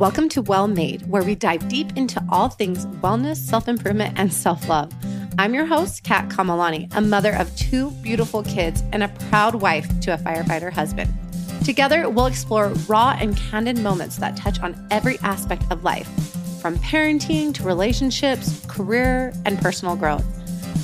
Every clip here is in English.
Welcome to Well Made, where we dive deep into all things wellness, self improvement, and self love. I'm your host, Kat Kamalani, a mother of two beautiful kids and a proud wife to a firefighter husband. Together, we'll explore raw and candid moments that touch on every aspect of life, from parenting to relationships, career, and personal growth.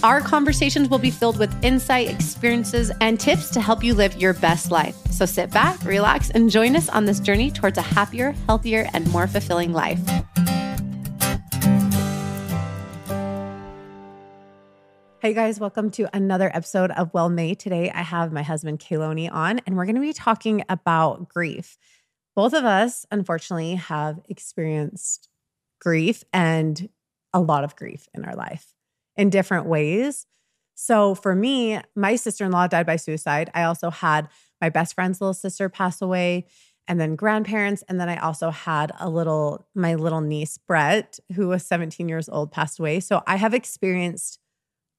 Our conversations will be filled with insight, experiences, and tips to help you live your best life. So sit back, relax, and join us on this journey towards a happier, healthier, and more fulfilling life. Hey guys, welcome to another episode of Well Made. Today I have my husband Keloni on, and we're going to be talking about grief. Both of us, unfortunately, have experienced grief and a lot of grief in our life in different ways. So for me, my sister in law died by suicide. I also had my best friend's little sister pass away, and then grandparents. And then I also had a little, my little niece, Brett, who was 17 years old, passed away. So I have experienced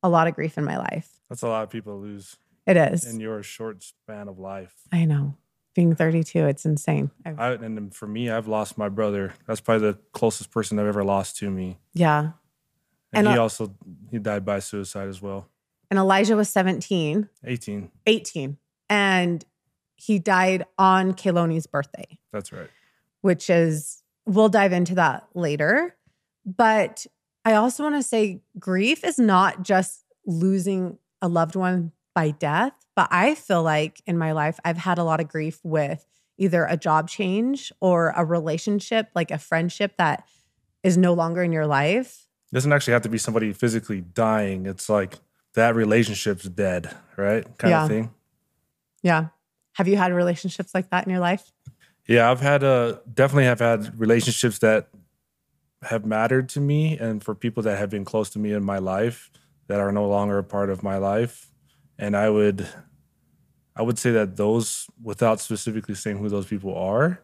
a lot of grief in my life. That's a lot of people lose. It is. In your short span of life. I know. Being 32, it's insane. I, and for me, I've lost my brother. That's probably the closest person I've ever lost to me. Yeah. And, and he uh, also he died by suicide as well. And Elijah was 17. 18. 18. And he died on Keloni's birthday. That's right. Which is we'll dive into that later. But I also want to say grief is not just losing a loved one by death, but I feel like in my life I've had a lot of grief with either a job change or a relationship, like a friendship that is no longer in your life doesn't actually have to be somebody physically dying. It's like that relationship's dead, right? Kind yeah. of thing. Yeah. Have you had relationships like that in your life? Yeah, I've had a definitely have had relationships that have mattered to me and for people that have been close to me in my life that are no longer a part of my life. And I would I would say that those without specifically saying who those people are,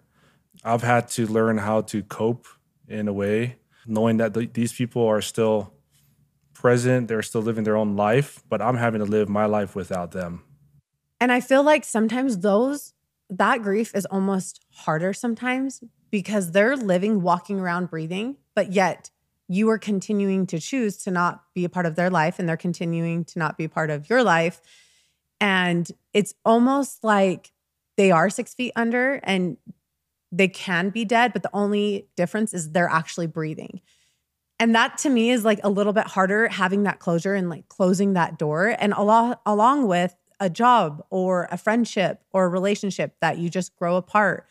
I've had to learn how to cope in a way knowing that th- these people are still present, they're still living their own life, but I'm having to live my life without them. And I feel like sometimes those, that grief is almost harder sometimes because they're living, walking around, breathing, but yet you are continuing to choose to not be a part of their life and they're continuing to not be part of your life. And it's almost like they are six feet under and they can be dead, but the only difference is they're actually breathing. And that to me is like a little bit harder having that closure and like closing that door and along along with a job or a friendship or a relationship that you just grow apart.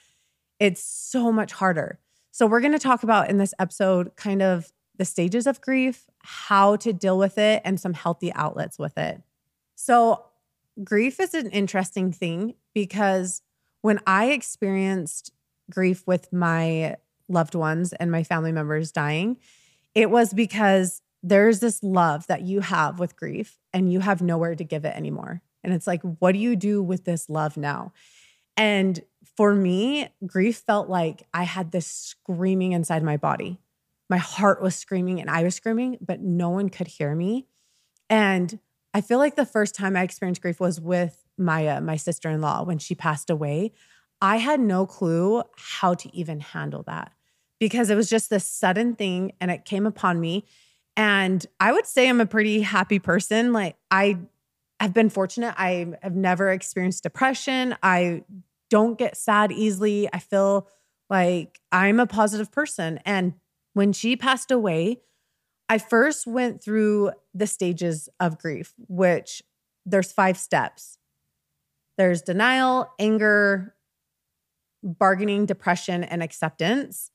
It's so much harder. So we're going to talk about in this episode kind of the stages of grief, how to deal with it and some healthy outlets with it. So grief is an interesting thing because when I experienced grief with my loved ones and my family members dying, it was because there's this love that you have with grief and you have nowhere to give it anymore. And it's like, what do you do with this love now? And for me, grief felt like I had this screaming inside my body. My heart was screaming and I was screaming, but no one could hear me. And I feel like the first time I experienced grief was with Maya, my sister in law, when she passed away. I had no clue how to even handle that because it was just this sudden thing and it came upon me. And I would say I'm a pretty happy person. Like, I have been fortunate. I have never experienced depression. I don't get sad easily. I feel like I'm a positive person. And when she passed away, I first went through the stages of grief, which there's five steps. There's denial, anger, bargaining, depression, and acceptance.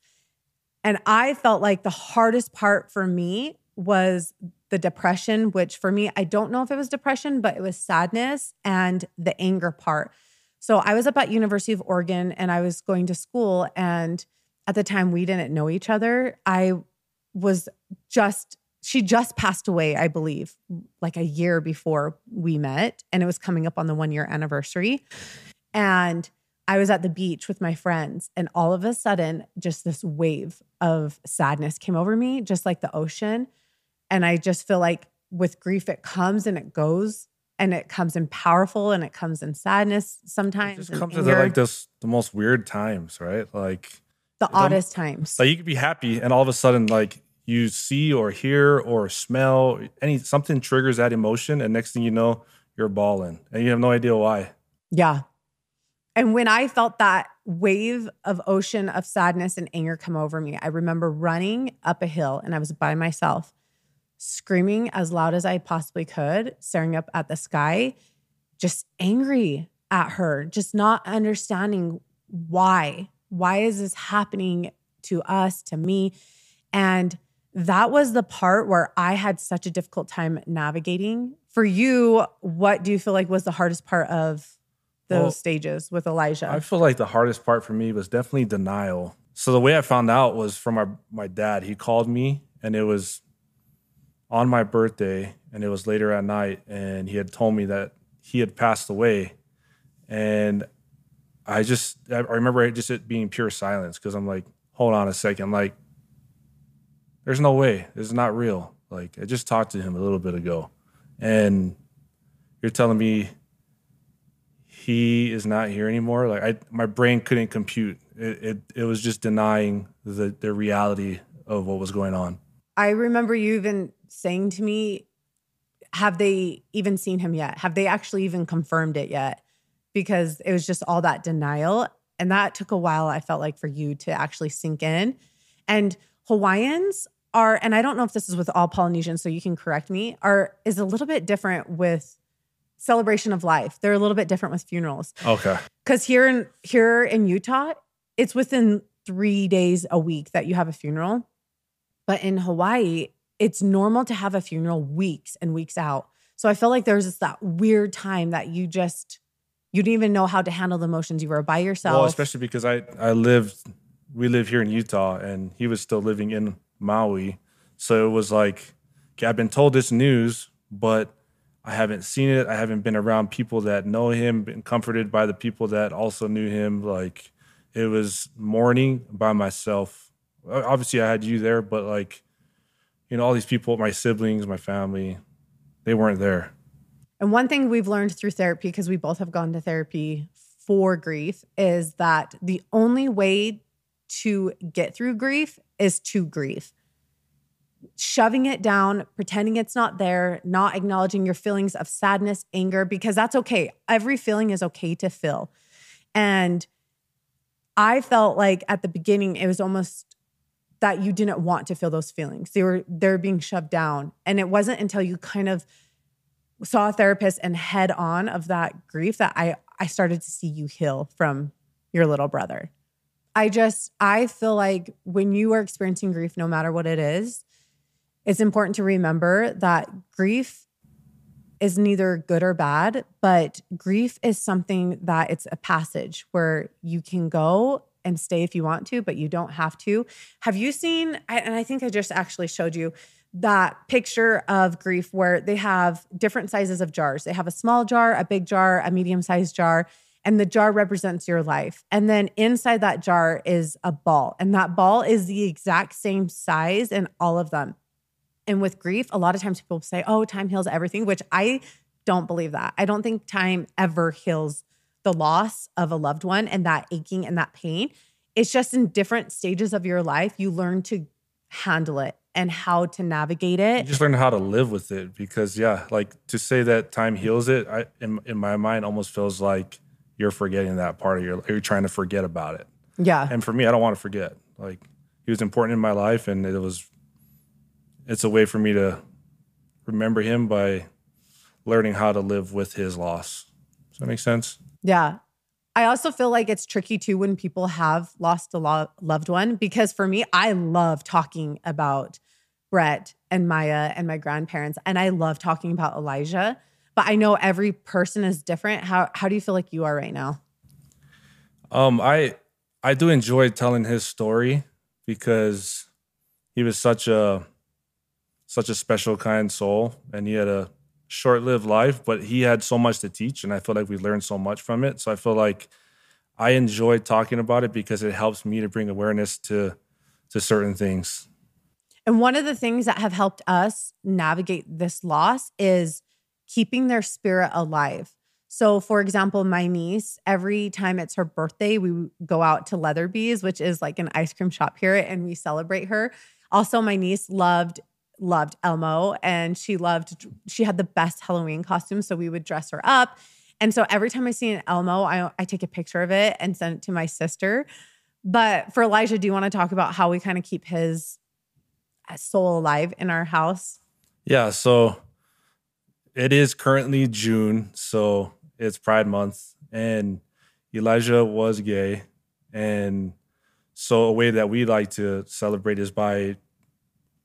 And I felt like the hardest part for me was the depression, which for me, I don't know if it was depression, but it was sadness and the anger part. So I was up at University of Oregon and I was going to school and at the time we didn't know each other. I was just she just passed away, I believe, like a year before we met and it was coming up on the 1 year anniversary. And I was at the beach with my friends, and all of a sudden, just this wave of sadness came over me, just like the ocean. And I just feel like with grief, it comes and it goes, and it comes in powerful and it comes in sadness sometimes. It just comes at like this the most weird times, right? Like the oddest times. Like you could be happy and all of a sudden like you see or hear or smell any something triggers that emotion and next thing you know you're bawling and you have no idea why. Yeah. And when I felt that wave of ocean of sadness and anger come over me, I remember running up a hill and I was by myself, screaming as loud as I possibly could, staring up at the sky, just angry at her, just not understanding why. Why is this happening to us, to me? And that was the part where I had such a difficult time navigating. For you, what do you feel like was the hardest part of those well, stages with Elijah? I feel like the hardest part for me was definitely denial. So the way I found out was from my my dad. He called me and it was on my birthday and it was later at night and he had told me that he had passed away. And I just I remember it just it being pure silence because I'm like, hold on a second, like there's no way. This is not real. Like I just talked to him a little bit ago, and you're telling me he is not here anymore. Like I, my brain couldn't compute. It, it, it was just denying the the reality of what was going on. I remember you even saying to me, "Have they even seen him yet? Have they actually even confirmed it yet?" Because it was just all that denial, and that took a while. I felt like for you to actually sink in, and Hawaiians are, and I don't know if this is with all Polynesians, so you can correct me, are is a little bit different with celebration of life. They're a little bit different with funerals. Okay. Because here in here in Utah, it's within three days a week that you have a funeral. But in Hawaii, it's normal to have a funeral weeks and weeks out. So I feel like there's this that weird time that you just you didn't even know how to handle the emotions. You were by yourself. Well, especially because I I lived we live here in Utah and he was still living in Maui. So it was like, okay, I've been told this news, but I haven't seen it. I haven't been around people that know him, been comforted by the people that also knew him. Like it was mourning by myself. Obviously, I had you there, but like, you know, all these people, my siblings, my family, they weren't there. And one thing we've learned through therapy, because we both have gone to therapy for grief, is that the only way to get through grief is to grieve. Shoving it down, pretending it's not there, not acknowledging your feelings of sadness, anger, because that's okay. Every feeling is okay to feel. And I felt like at the beginning, it was almost that you didn't want to feel those feelings. They were they're being shoved down. And it wasn't until you kind of saw a therapist and head on of that grief that I I started to see you heal from your little brother. I just, I feel like when you are experiencing grief, no matter what it is, it's important to remember that grief is neither good or bad, but grief is something that it's a passage where you can go and stay if you want to, but you don't have to. Have you seen, and I think I just actually showed you that picture of grief where they have different sizes of jars. They have a small jar, a big jar, a medium sized jar and the jar represents your life. And then inside that jar is a ball, and that ball is the exact same size in all of them. And with grief, a lot of times people say, oh, time heals everything, which I don't believe that. I don't think time ever heals the loss of a loved one and that aching and that pain. It's just in different stages of your life, you learn to handle it and how to navigate it. You just learn how to live with it because, yeah, like to say that time heals it, I, in, in my mind, almost feels like you're forgetting that part of your you're trying to forget about it. Yeah. And for me, I don't want to forget. Like he was important in my life and it was it's a way for me to remember him by learning how to live with his loss. Does that make sense? Yeah. I also feel like it's tricky too when people have lost a lo- loved one because for me, I love talking about Brett and Maya and my grandparents, and I love talking about Elijah but I know every person is different. How how do you feel like you are right now? Um, I I do enjoy telling his story because he was such a such a special kind soul and he had a short-lived life, but he had so much to teach and I feel like we learned so much from it. So I feel like I enjoy talking about it because it helps me to bring awareness to to certain things. And one of the things that have helped us navigate this loss is keeping their spirit alive. So, for example, my niece, every time it's her birthday, we go out to Leatherby's, which is like an ice cream shop here, and we celebrate her. Also, my niece loved loved Elmo and she loved she had the best Halloween costume so we would dress her up. And so every time I see an Elmo, I I take a picture of it and send it to my sister. But for Elijah, do you want to talk about how we kind of keep his uh, soul alive in our house? Yeah, so it is currently June, so it's Pride Month, and Elijah was gay, and so a way that we like to celebrate is by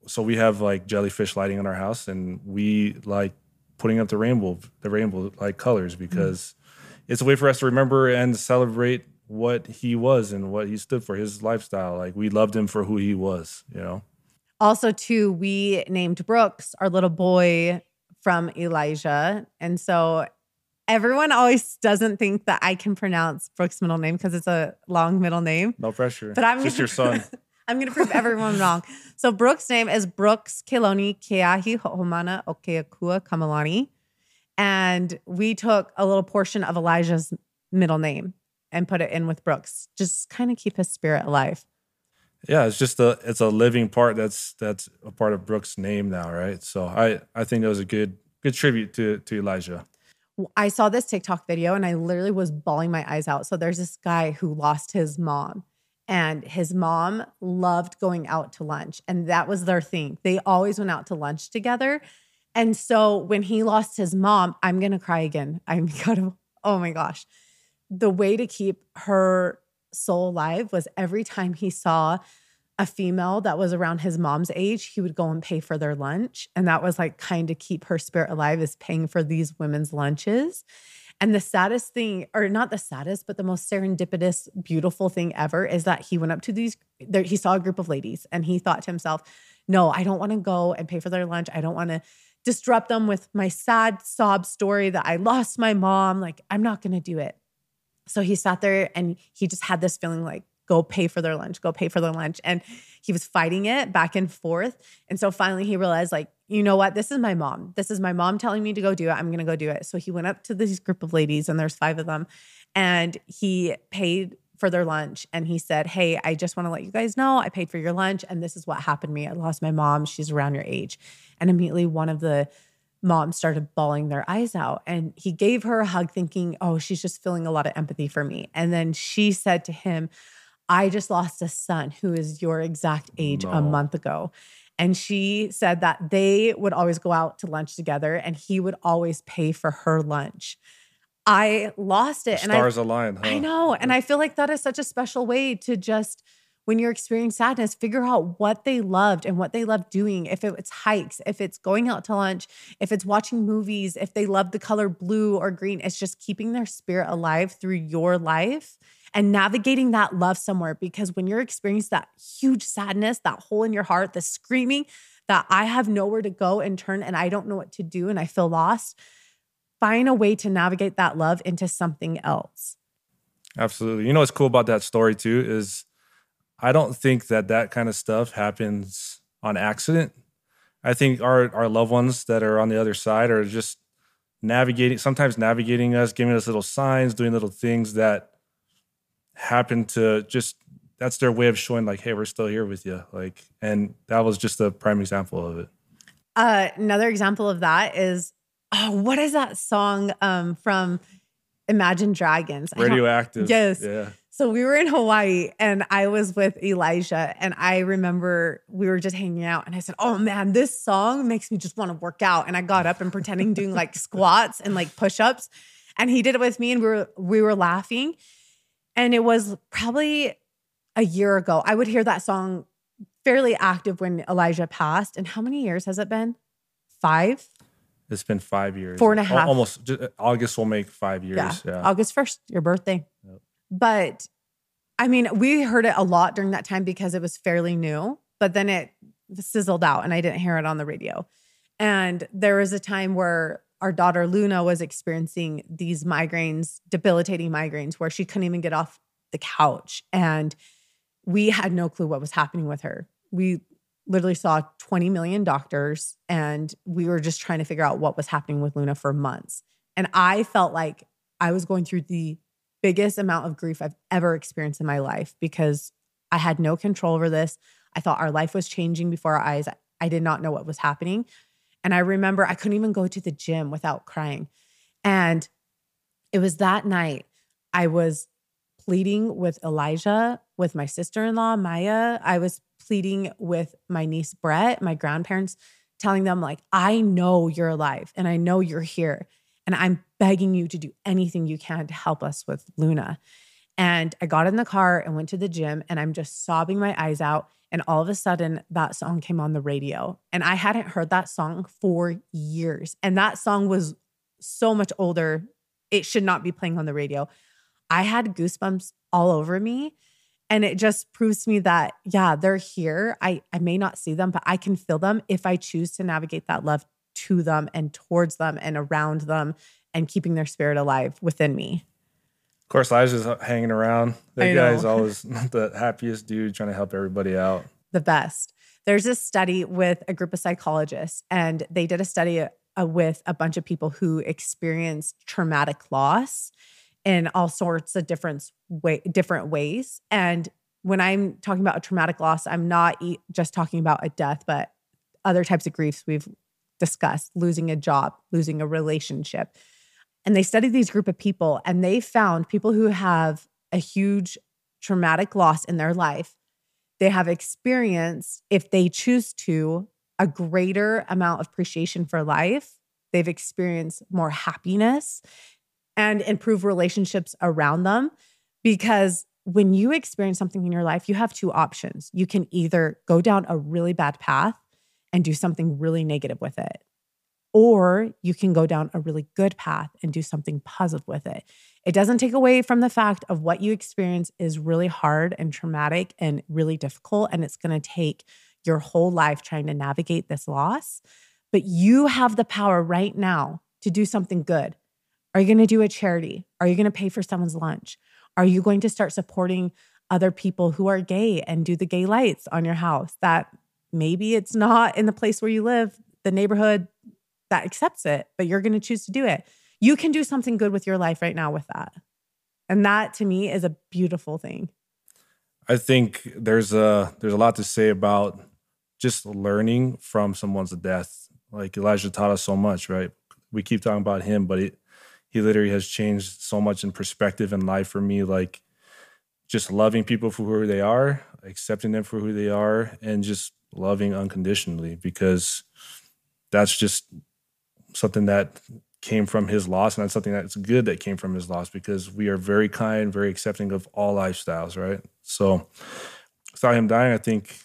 so we have like jellyfish lighting in our house and we like putting up the rainbow the rainbow like colors because mm. it's a way for us to remember and celebrate what he was and what he stood for his lifestyle like we loved him for who he was you know also too we named brooks our little boy from elijah and so everyone always doesn't think that I can pronounce Brooks' middle name because it's a long middle name. No pressure. But I'm just your son. I'm gonna prove everyone wrong. So Brooke's name is Brooks Keloni Keahi Ho'omana Okeakua Kamalani. And we took a little portion of Elijah's middle name and put it in with Brooks. Just kind of keep his spirit alive. Yeah, it's just a it's a living part that's that's a part of Brooks' name now, right? So I I think that was a good good tribute to to Elijah. I saw this TikTok video and I literally was bawling my eyes out. So there's this guy who lost his mom and his mom loved going out to lunch and that was their thing. They always went out to lunch together. And so when he lost his mom, I'm to cry again. I'm to oh my gosh. The way to keep her soul alive was every time he saw a female that was around his mom's age, he would go and pay for their lunch. And that was like kind of keep her spirit alive, is paying for these women's lunches. And the saddest thing, or not the saddest, but the most serendipitous, beautiful thing ever is that he went up to these, there, he saw a group of ladies and he thought to himself, no, I don't want to go and pay for their lunch. I don't want to disrupt them with my sad sob story that I lost my mom. Like, I'm not going to do it. So he sat there and he just had this feeling like, go pay for their lunch, go pay for their lunch. And he was fighting it back and forth. And so finally he realized, like, you know what? This is my mom. This is my mom telling me to go do it. I'm going to go do it. So he went up to this group of ladies, and there's five of them, and he paid for their lunch. And he said, Hey, I just want to let you guys know I paid for your lunch. And this is what happened to me. I lost my mom. She's around your age. And immediately one of the moms started bawling their eyes out. And he gave her a hug, thinking, Oh, she's just feeling a lot of empathy for me. And then she said to him, I just lost a son who is your exact age no. a month ago. And she said that they would always go out to lunch together and he would always pay for her lunch. I lost it. The and stars I, align. Huh? I know. And I feel like that is such a special way to just, when you're experiencing sadness, figure out what they loved and what they loved doing. If it's hikes, if it's going out to lunch, if it's watching movies, if they love the color blue or green, it's just keeping their spirit alive through your life and navigating that love somewhere. Because when you're experiencing that huge sadness, that hole in your heart, the screaming that I have nowhere to go and turn and I don't know what to do and I feel lost, find a way to navigate that love into something else. Absolutely. You know what's cool about that story too is I don't think that that kind of stuff happens on accident. I think our our loved ones that are on the other side are just navigating sometimes navigating us, giving us little signs, doing little things that happen to just that's their way of showing like hey we're still here with you like and that was just a prime example of it. Uh, another example of that is oh what is that song um, from imagine dragons? Radioactive. Yes. Yeah. So we were in hawaii and i was with elijah and i remember we were just hanging out and i said oh man this song makes me just want to work out. And i got up and pretending doing like squats and like push-ups and he did it with me and we were we were laughing and it was probably a year ago. I would hear that song fairly active when Elijah passed. And how many years has it been? Five? It's been five years. Four and a half. Almost August will make five years. Yeah. yeah. August 1st, your birthday. Yep. But I mean, we heard it a lot during that time because it was fairly new, but then it sizzled out and I didn't hear it on the radio. And there was a time where our daughter Luna was experiencing these migraines, debilitating migraines, where she couldn't even get off the couch. And we had no clue what was happening with her. We literally saw 20 million doctors and we were just trying to figure out what was happening with Luna for months. And I felt like I was going through the biggest amount of grief I've ever experienced in my life because I had no control over this. I thought our life was changing before our eyes. I did not know what was happening. And I remember I couldn't even go to the gym without crying. And it was that night I was pleading with Elijah, with my sister in law, Maya. I was pleading with my niece, Brett, my grandparents, telling them, like, I know you're alive and I know you're here. And I'm begging you to do anything you can to help us with Luna. And I got in the car and went to the gym and I'm just sobbing my eyes out. And all of a sudden, that song came on the radio. And I hadn't heard that song for years. And that song was so much older. It should not be playing on the radio. I had goosebumps all over me. And it just proves to me that, yeah, they're here. I, I may not see them, but I can feel them if I choose to navigate that love to them and towards them and around them and keeping their spirit alive within me. Of course, Elijah's hanging around. That guy's always the happiest dude trying to help everybody out. The best. There's a study with a group of psychologists, and they did a study uh, with a bunch of people who experienced traumatic loss in all sorts of different way, different ways. And when I'm talking about a traumatic loss, I'm not just talking about a death, but other types of griefs we've discussed, losing a job, losing a relationship. And they studied these group of people and they found people who have a huge traumatic loss in their life, they have experienced, if they choose to, a greater amount of appreciation for life. They've experienced more happiness and improve relationships around them because when you experience something in your life, you have two options. You can either go down a really bad path and do something really negative with it. Or you can go down a really good path and do something positive with it. It doesn't take away from the fact of what you experience is really hard and traumatic and really difficult. And it's going to take your whole life trying to navigate this loss. But you have the power right now to do something good. Are you going to do a charity? Are you going to pay for someone's lunch? Are you going to start supporting other people who are gay and do the gay lights on your house that maybe it's not in the place where you live, the neighborhood that accepts it, but you're going to choose to do it. You can do something good with your life right now with that. And that to me is a beautiful thing. I think there's a there's a lot to say about just learning from someone's death. Like Elijah taught us so much, right? We keep talking about him, but he, he literally has changed so much in perspective in life for me. Like just loving people for who they are, accepting them for who they are, and just loving unconditionally because that's just something that came from his loss and that's something that's good that came from his loss because we are very kind very accepting of all lifestyles right so without him dying i think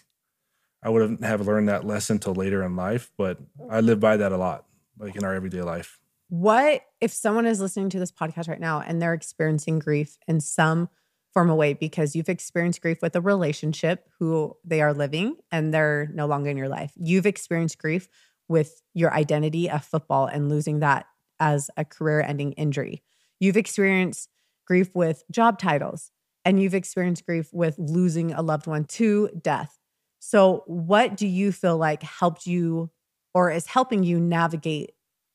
i wouldn't have learned that lesson till later in life but i live by that a lot like in our everyday life what if someone is listening to this podcast right now and they're experiencing grief in some form of way because you've experienced grief with a relationship who they are living and they're no longer in your life. You've experienced grief with your identity of football and losing that as a career ending injury. You've experienced grief with job titles and you've experienced grief with losing a loved one to death. So, what do you feel like helped you or is helping you navigate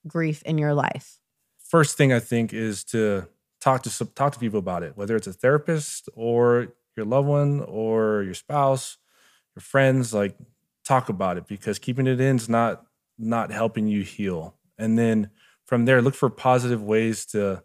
grief in your life? First thing I think is to talk to talk to people about it, whether it's a therapist or your loved one or your spouse, your friends. Like talk about it because keeping it in is not not helping you heal. And then from there, look for positive ways to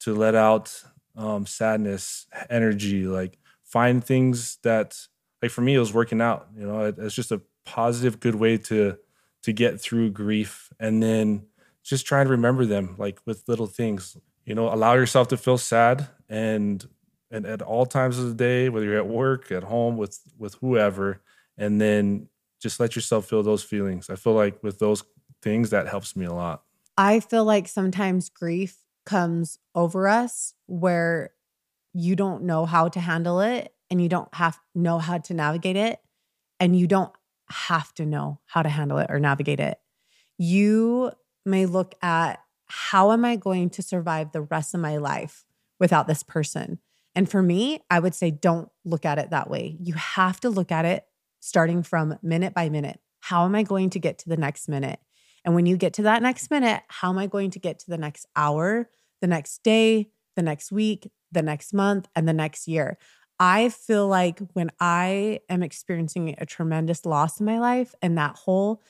to let out um, sadness, energy. Like find things that like for me, it was working out. You know, it, it's just a positive, good way to to get through grief, and then just try to remember them like with little things you know allow yourself to feel sad and and at all times of the day whether you're at work at home with with whoever and then just let yourself feel those feelings i feel like with those things that helps me a lot i feel like sometimes grief comes over us where you don't know how to handle it and you don't have know how to navigate it and you don't have to know how to handle it or navigate it you may look at how am I going to survive the rest of my life without this person? And for me, I would say don't look at it that way. You have to look at it starting from minute by minute. How am I going to get to the next minute? And when you get to that next minute, how am I going to get to the next hour, the next day, the next week, the next month, and the next year. I feel like when I am experiencing a tremendous loss in my life and that hole,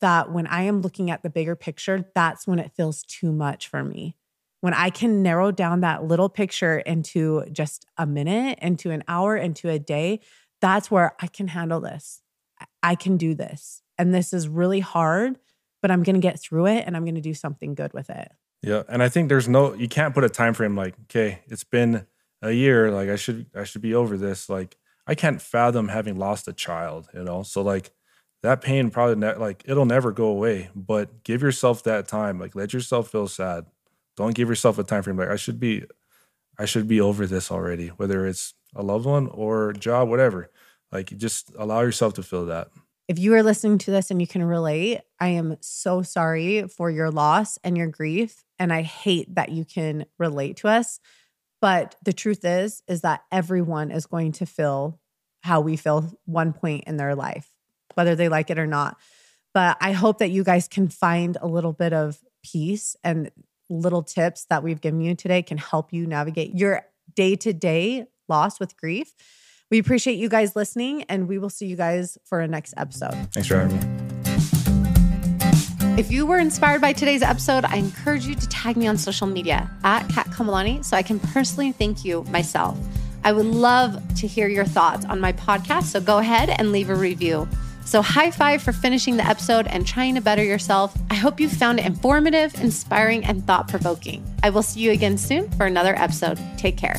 that when I am looking at the bigger picture, that's when it feels too much for me. When I can narrow down that little picture into just a minute, into an hour, into a day, that's where I can handle this. I can do this. And this is really hard, but I'm going to get through it and I'm going to do something good with it. Yeah, and I think there's no you can't put a time frame like, okay, it's been a year, like I should I should be over this. Like I can't fathom having lost a child, you know. So like that pain probably ne- like it'll never go away, but give yourself that time. Like let yourself feel sad. Don't give yourself a time frame like I should be I should be over this already, whether it's a loved one or job, whatever. Like just allow yourself to feel that. If you are listening to this and you can relate, I am so sorry for your loss and your grief. And I hate that you can relate to us. But the truth is, is that everyone is going to feel how we feel one point in their life, whether they like it or not. But I hope that you guys can find a little bit of peace and little tips that we've given you today can help you navigate your day to day loss with grief. We appreciate you guys listening, and we will see you guys for a next episode. Thanks for having me. If you were inspired by today's episode, I encourage you to tag me on social media at Kat Kamalani so I can personally thank you myself. I would love to hear your thoughts on my podcast, so go ahead and leave a review. So, high five for finishing the episode and trying to better yourself. I hope you found it informative, inspiring, and thought provoking. I will see you again soon for another episode. Take care.